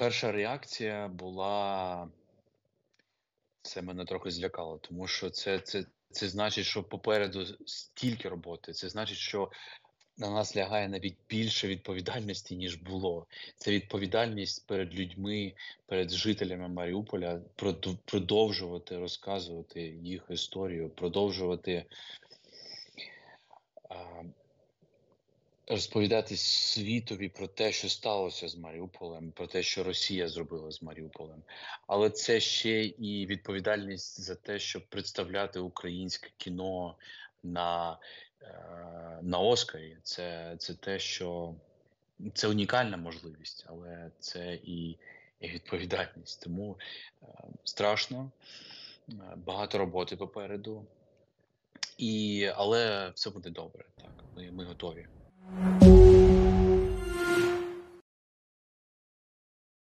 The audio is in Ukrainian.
перша реакція була це мене трохи злякало, тому що це це, це значить, що попереду стільки роботи. Це значить, що на нас лягає навіть більше відповідальності, ніж було. Це відповідальність перед людьми, перед жителями Маріуполя продовжувати розказувати їх історію, продовжувати розповідати світові про те, що сталося з Маріуполем, про те, що Росія зробила з Маріуполем, але це ще і відповідальність за те, щоб представляти українське кіно на е, на Оскарі. Це це те, що це унікальна можливість, але це і, і відповідальність. Тому е, страшно, е, багато роботи попереду, і але все буде добре. Так, ми, ми готові. Thank you.